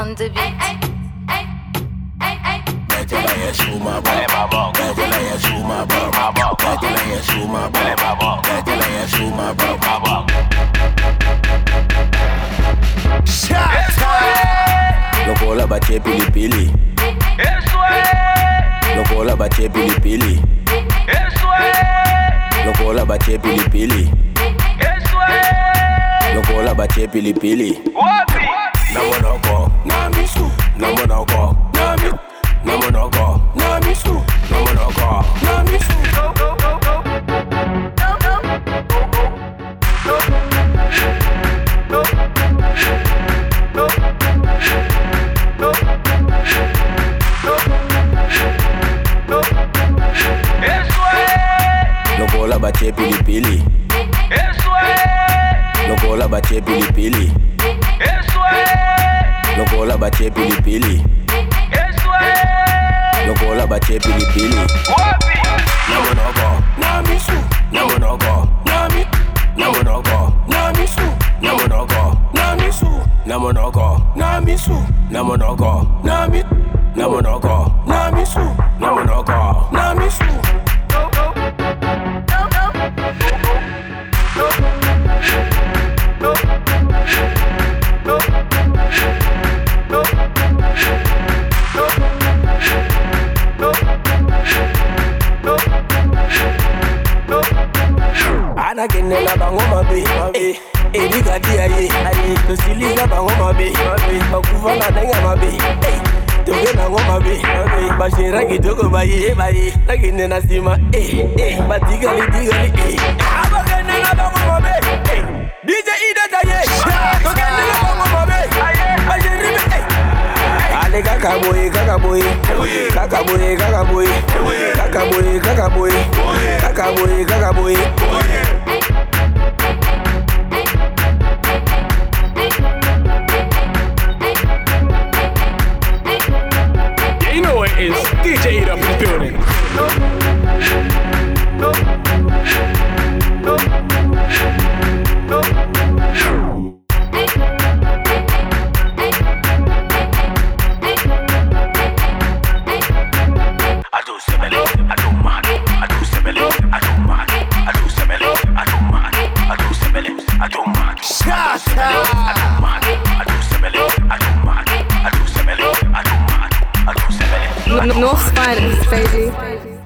on the beat. Lokola bache pilipili Lokola bache pilipili Lokola bache pilipili Lokola bache pilipili Wapi Lokola bache pilipili. Lokola bache pilipili. Lokola bache pilipili. Lokola bache pilipili. Namonoko, namisu, namonoko, nami, namonoko, namisu, namonoko, namisu, namonoko, namisu, namonoko, nami, namonoko, namisu, namonoko, anakenela bango mabe elikadi aye aye tosiliza bango mabe bakufa na ndenge ya mabe toke nango mabe bashera kitoko baye nakende na nsima batikali tikali abakenela bango mabe dj idetaye tokenela bango mabe basheribe ale kaka boye kaka boye kaka boye kaka boye kaka boye kaka boye kaka boye kaka boye is. DJ EDOTT in the building. Wolfspiders, baby.